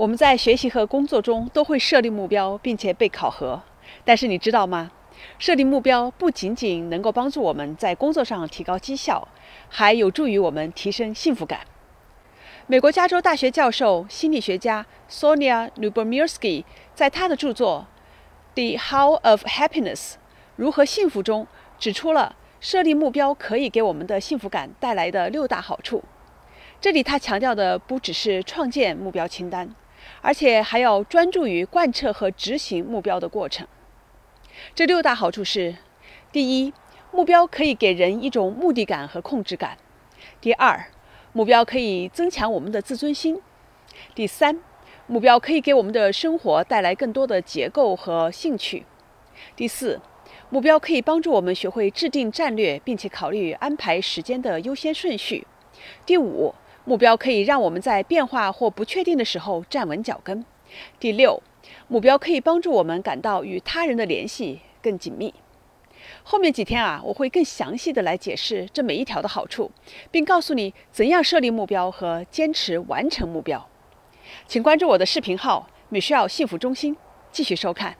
我们在学习和工作中都会设立目标，并且被考核。但是你知道吗？设立目标不仅仅能够帮助我们在工作上提高绩效，还有助于我们提升幸福感。美国加州大学教授、心理学家 Sonia Lubomirsky 在他的著作《The How of Happiness》（如何幸福）中指出了设立目标可以给我们的幸福感带来的六大好处。这里他强调的不只是创建目标清单。而且还要专注于贯彻和执行目标的过程。这六大好处是：第一，目标可以给人一种目的感和控制感；第二，目标可以增强我们的自尊心；第三，目标可以给我们的生活带来更多的结构和兴趣；第四，目标可以帮助我们学会制定战略，并且考虑安排时间的优先顺序；第五。目标可以让我们在变化或不确定的时候站稳脚跟。第六，目标可以帮助我们感到与他人的联系更紧密。后面几天啊，我会更详细的来解释这每一条的好处，并告诉你怎样设立目标和坚持完成目标。请关注我的视频号“米需要幸福中心”，继续收看。